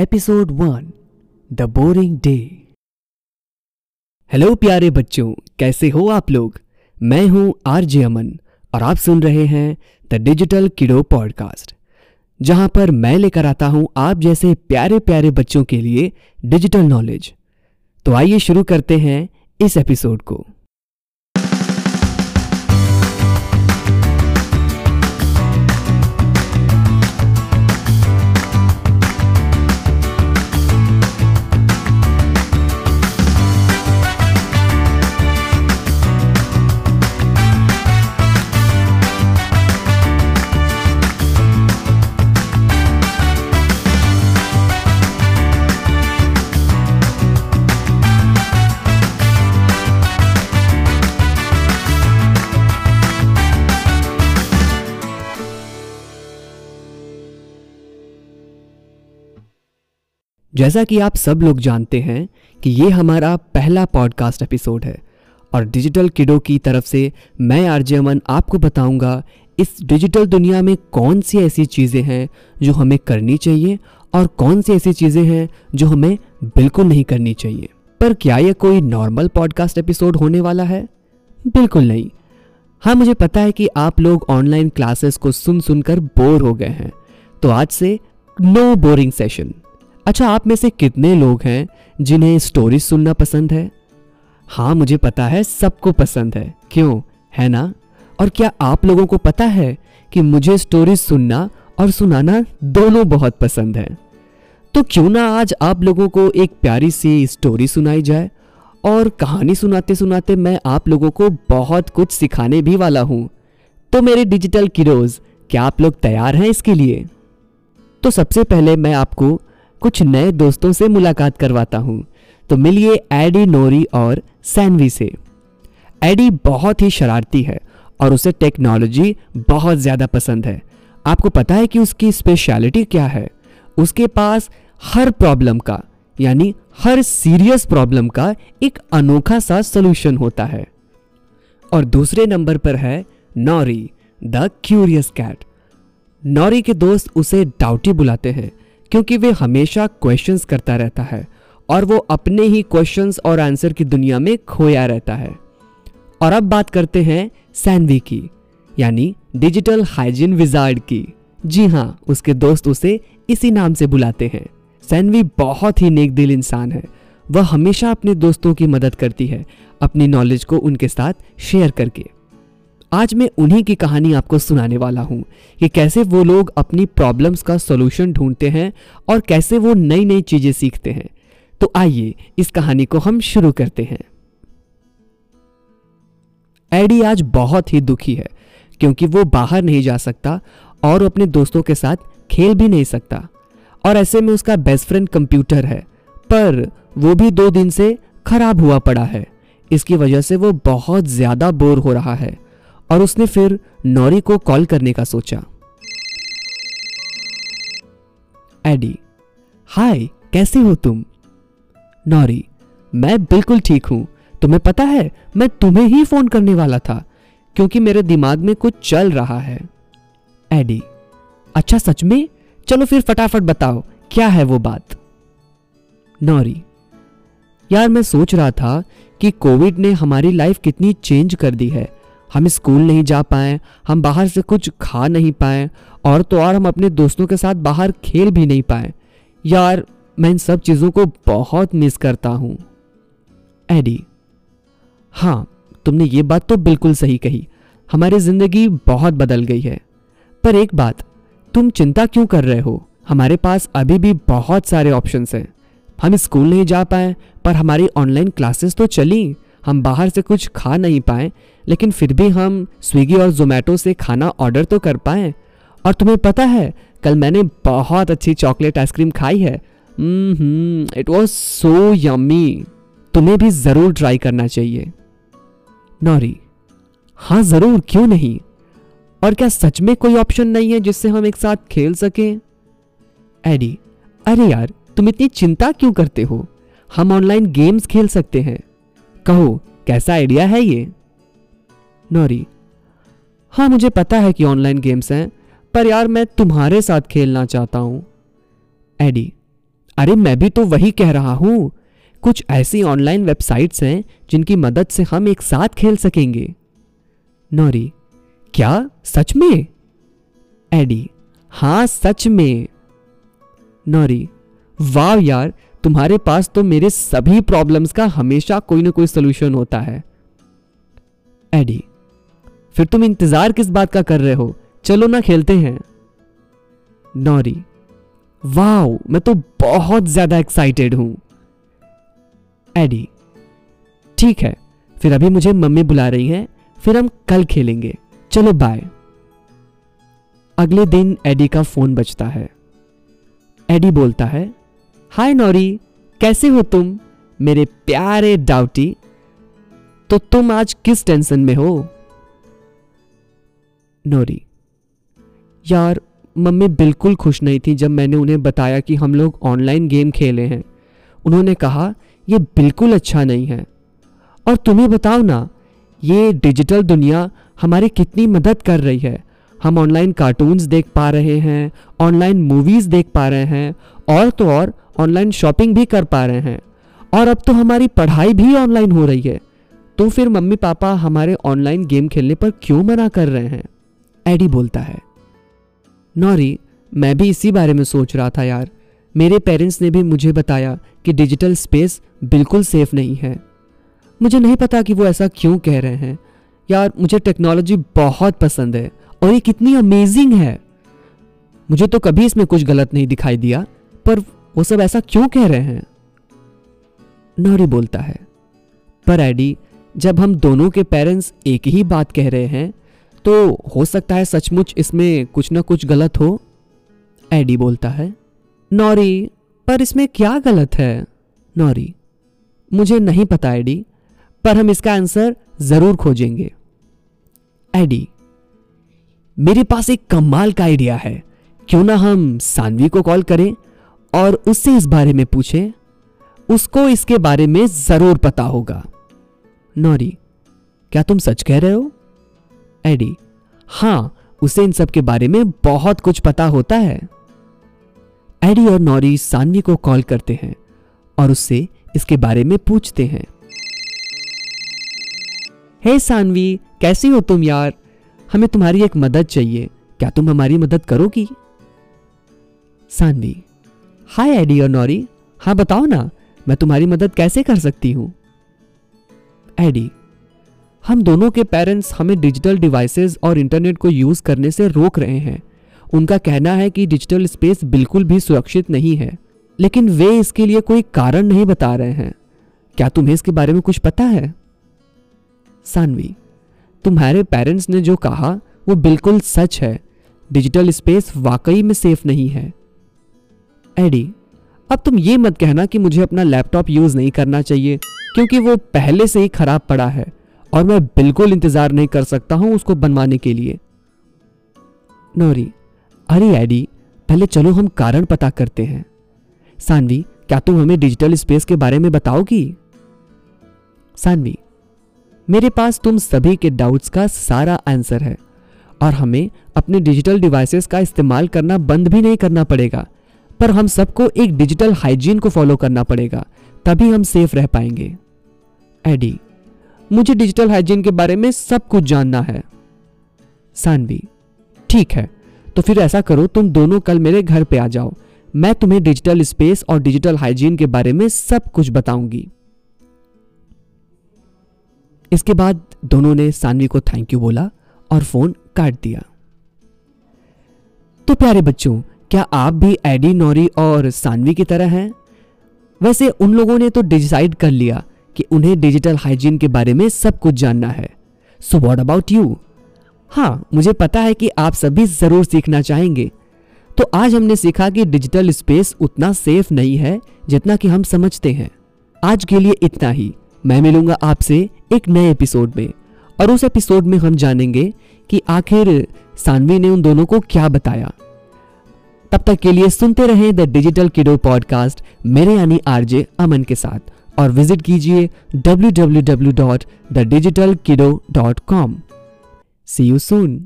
Episode one the boring day hello प्यारे बच्चों, कैसे हो आप लोग? मैं हूँ आरजे अमन और आप सुन रहे हैं द डिजिटल किडो पॉडकास्ट जहाँ पर मैं लेकर आता हूँ आप जैसे प्यारे प्यारे बच्चों के लिए डिजिटल नॉलेज तो आइए शुरू करते हैं इस एपिसोड को। जैसा कि आप सब लोग जानते हैं कि ये हमारा पहला पॉडकास्ट एपिसोड है और डिजिटल किडो की तरफ़ से मैं आरजे अमन आपको बताऊँगा इस डिजिटल दुनिया में कौन सी ऐसी चीज़ें हैं जो हमें करनी चाहिए और कौन सी ऐसी चीज़ें हैं जो हमें बिल्कुल नहीं करनी चाहिए। पर क्या यह कोई नॉर्मल पॉडकास्ट एपिसोड होने वाला है? बिल्कुल नहीं। हाँ मुझे पता है कि आप लोग ऑनलाइन क्लासेस को सुन सुनकर बोर हो गए हैं। तो आज से नो बोरिंग सेशन अच्छा आप में से कितने लोग हैं जिन्हें स्टोरी सुनना पसंद है? हाँ मुझे पता है, सबको पसंद है। क्यों? है ना? और क्या आप लोगों को पता है कि मुझे स्टोरी सुनना और सुनाना दोनों बहुत पसंद है? तो क्यों ना आज आप लोगों को एक प्यारी सी स्टोरी सुनाई जाए? और कहानी सुनाते सुनाते मैं आप लोगों को बहुत कुछ सिखाने भी वाला हूँ। तो मेरे डिजिटल किरोज, क्या आप लोग तैयार हैं इसके लिए? तो सबसे पहले मैं आपको कुछ नए दोस्तों से मुलाकात करवाता हूँ। तो मिलिए एडी, नोरी और सैनवी से। एडी बहुत ही शरारती है और उसे टेक्नोलॉजी बहुत ज़्यादा पसंद है। आपको पता है कि उसकी स्पेशलिटी क्या है? उसके पास हर प्रॉब्लम का, यानी हर सीरियस प्रॉब्लम का एक अनोखा सा सलूशन होता है। और दूसरे नंबर पर है Nauri, the curious cat. Nauri के दोस्त उसे डाउटी बुलाते हैं। क्योंकि वे हमेशा क्वेश्चंस करता रहता है और वो अपने ही क्वेश्चंस और आंसर की दुनिया में खोया रहता है। और अब बात करते हैं सैनवी की, यानी डिजिटल हाइजीन विजार्ड की। जी हाँ उसके दोस्त उसे इसी नाम से बुलाते हैं। सैनवी बहुत ही नेक दिल इंसान है। वह हमेशा अपने दोस्तों की मदद करती है, अपनी नॉलेज को उनके साथ शेयर करके। आज मैं उन्हीं की कहानी आपको सुनाने वाला हूँ, कि कैसे वो लोग अपनी प्रॉब्लम्स का सोल्यूशन ढूंढते हैं और कैसे वो नई नई चीज़ें सीखते हैं। तो आइए, इस कहानी को हम शुरू करते हैं। एडी आज बहुत ही दुखी है, क्योंकि वो बाहर नहीं जा सकता और अपने दोस्तों के साथ खेल भी नहीं सकता। और ऐसे में उसका बेस्ट फ्रेंड कंप्यूटर है, पर वो भी दो दिन से खराब हुआ पड़ा है। इसकी वजह से वो बहुत ज़्यादा बोर हो रहा है। और उसने फिर नौरी को कॉल करने का सोचा। एडी हाय कैसे हो तुम? नौरी, मैं बिल्कुल ठीक हूँ। तुम्हें पता है, मैं तुम्हें ही फ़ोन करने वाला था, क्योंकि मेरे दिमाग में कुछ चल रहा है। एडी अच्छा सच में? चलो फिर फटाफट बताओ, क्या है वो बात? नौरी, यार मैं सोच रहा था कि कोविड ने हमारी लाइफ कितनी चेंज कर दी है हम स्कूल नहीं जा पाए, हम बाहर से कुछ खा नहीं पाए, और तो और हम अपने दोस्तों के साथ बाहर खेल भी नहीं पाए। यार, मैं इन सब चीज़ों को बहुत मिस करता हूँ। एडी हाँ तुमने ये बात तो बिल्कुल सही कही। हमारी ज़िंदगी बहुत बदल गई है। पर एक बात, तुम चिंता क्यों कर रहे हो? हमारे पास अभी भी बहुत सारे ऑप्शंस हैं। हम स्कूल नहीं जा पाए, पर हमारी ऑनलाइन क्लासेस तो चली। हम बाहर से कुछ खा नहीं पाए, लेकिन फिर भी हम स्विगी और जोमेटो से खाना ऑर्डर तो कर पाए। और तुम्हें पता है, कल मैंने बहुत अच्छी चॉकलेट आइसक्रीम खाई है। इट वॉज़ सो यम्मी तुम्हें भी ज़रूर ट्राई करना चाहिए। नौरी हाँ ज़रूर, क्यों नहीं? और क्या सच में कोई ऑप्शन नहीं है जिससे हम एक साथ खेल सकें? एडी अरे यार, तुम इतनी चिंता क्यों करते हो? हम ऑनलाइन गेम्स खेल सकते हैं। कहो, कैसा आइडिया है ये? नौरी हाँ मुझे पता है कि ऑनलाइन गेम्स हैं, पर यार मैं तुम्हारे साथ खेलना चाहता हूँ। एडी अरे मैं भी तो वही कह रहा हूँ। कुछ ऐसी ऑनलाइन वेबसाइट्स हैं, जिनकी मदद से हम एक साथ खेल सकेंगे। नौरी, क्या? सच में? एडी हाँ सच में। नौरी, वाह यार तुम्हारे पास तो मेरे सभी प्रॉब्लम्स का हमेशा कोई ना कोई सोल्यूशन होता है। एडी फिर तुम इंतज़ार किस बात का कर रहे हो? चलो ना खेलते हैं। नौरी वाओ, मैं तो बहुत ज़्यादा एक्साइटेड हूँ। एडी ठीक है, फिर अभी मुझे मम्मी बुला रही हैं, फिर हम कल खेलेंगे। चलो बाय अगले दिन एडी का फ़ोन बजता है। एडी बोलता है हाय नौरी, कैसे हो तुम? मेरे प्यारे डाउटी तो तुम आज किस टेंशन में हो? नौरी, यार, मम्मी बिल्कुल खुश नहीं थी जब मैंने उन्हें बताया कि हम लोग ऑनलाइन गेम खेले हैं। उन्होंने कहा यह बिल्कुल अच्छा नहीं है। और तुम्हें बताओ ना, ये डिजिटल दुनिया हमारी कितनी मदद कर रही है। हम ऑनलाइन कार्टून्स देख पा रहे हैं ऑनलाइन मूवीज़ देख पा रहे हैं और तो और ऑनलाइन शॉपिंग भी कर पा रहे हैं। और अब तो हमारी पढ़ाई भी ऑनलाइन हो रही है। तो फिर मम्मी पापा हमारे ऑनलाइन गेम खेलने पर क्यों मना कर रहे हैं? एडी बोलता है। नौरी, मैं भी इसी बारे में सोच रहा था यार। मेरे पेरेंट्स ने भी मुझे बताया कि डिजिटल स्पेस बिल्कुल सेफ़ नहीं है। मुझे नहीं पता कि वो ऐसा क्यों कह रहे हैं। यार, मुझे टेक्नोलॉजी बहुत पसंद है। और ये कितनी अमेजिंग है। मुझे तो कभी इसमें कुछ गलत नहीं दिखाई दिया, पर वो सब ऐसा क्यों कह रहे हैं? नौरी बोलता है, पर एडी, जब हम दोनों के पेरेंट्स एक ही बात कह रहे हैं तो हो सकता है सचमुच इसमें कुछ ना कुछ गलत हो? एडी बोलता है, नौरी, पर इसमें क्या गलत है? नौरी, मुझे नहीं पता एडी, पर हम इसका आंसर ज़रूर खोजेंगे। एडी मेरे पास एक कमाल का आइडिया है। क्यों ना हम सानवी को कॉल करें और उससे इस बारे में पूछें? उसको इसके बारे में ज़रूर पता होगा। नौरी, क्या तुम सच कह रहे हो? एडी हाँ उसे इन सब के बारे में बहुत कुछ पता होता है। एडी और नौरी सानवी को कॉल करते हैं और उससे इसके बारे में पूछते हैं। हे hey सानवी, कैसी हो तुम यार? हमें तुम्हारी एक मदद चाहिए। क्या तुम हमारी मदद करोगी? सानवी, हाय, एडी और नौरी। हाँ बताओ ना, मैं तुम्हारी मदद कैसे कर सकती हूँ? एडी, हम दोनों के पेरेंट्स हमें डिजिटल डिवाइसेस और इंटरनेट को यूज़ करने से रोक रहे हैं। उनका कहना है कि डिजिटल स्पेस बिल्कुल भी सुरक्षित नहीं है, लेकिन वे इसके लिए कोई कारण नहीं बता रहे हैं। क्या तुम्हें इसके बारे में कुछ पता है? सानवी तुम्हारे पेरेंट्स ने जो कहा, वो बिल्कुल सच है। डिजिटल स्पेस वाकई में सेफ़ नहीं है। एडी अब तुम ये मत कहना कि मुझे अपना लैपटॉप यूज़ नहीं करना चाहिए, क्योंकि वो पहले से ही खराब पड़ा है और मैं बिल्कुल इंतज़ार नहीं कर सकता हूँ उसको बनवाने के लिए। नौरी, अरे एडी पहले चलो हम कारण पता करते हैं। सानवी, क्या तुम हमें डिजिटल स्पेस के बारे में बताओगी? सानवी मेरे पास तुम सभी के डाउट्स का सारा आंसर है। और हमें अपने डिजिटल डिवाइसेस का इस्तेमाल करना बंद भी नहीं करना पड़ेगा, पर हम सबको एक डिजिटल हाइजीन को फॉलो करना पड़ेगा, तभी हम सेफ़ रह पाएँगे। एडी मुझे डिजिटल हाइजीन के बारे में सब कुछ जानना है। सानवी ठीक है तो फिर ऐसा करो, तुम दोनों कल मेरे घर पे आ जाओ। मैं तुम्हें डिजिटल स्पेस और डिजिटल हाइजीन के बारे में सब कुछ बताऊँगी। इसके बाद दोनों ने सानवी को थैंक यू बोला और फ़ोन काट दिया। तो प्यारे बच्चों, क्या आप भी एडी नौरी और सानवी की तरह हैं? वैसे उन लोगों ने तो डिसाइड कर लिया कि उन्हें डिजिटल हाइजीन के बारे में सब कुछ जानना है। सो वॉट अबाउट यू हाँ मुझे पता है कि आप सभी ज़रूर सीखना चाहेंगे। तो आज हमने सीखा कि डिजिटल स्पेस उतना सेफ़ नहीं है जितना कि हम समझते हैं। आज के लिए इतना ही। मैं मिलूँगा आपसे एक नए एपिसोड में। और उस एपिसोड में हम जानेंगे कि आखिर सानवी ने उन दोनों को क्या बताया। तब तक के लिए सुनते रहें द डिजिटल किडो पॉडकास्ट मेरे यानी आरजे अमन के साथ। और विज़िट कीजिए W W W dot the digital kiddo dot com see you soon.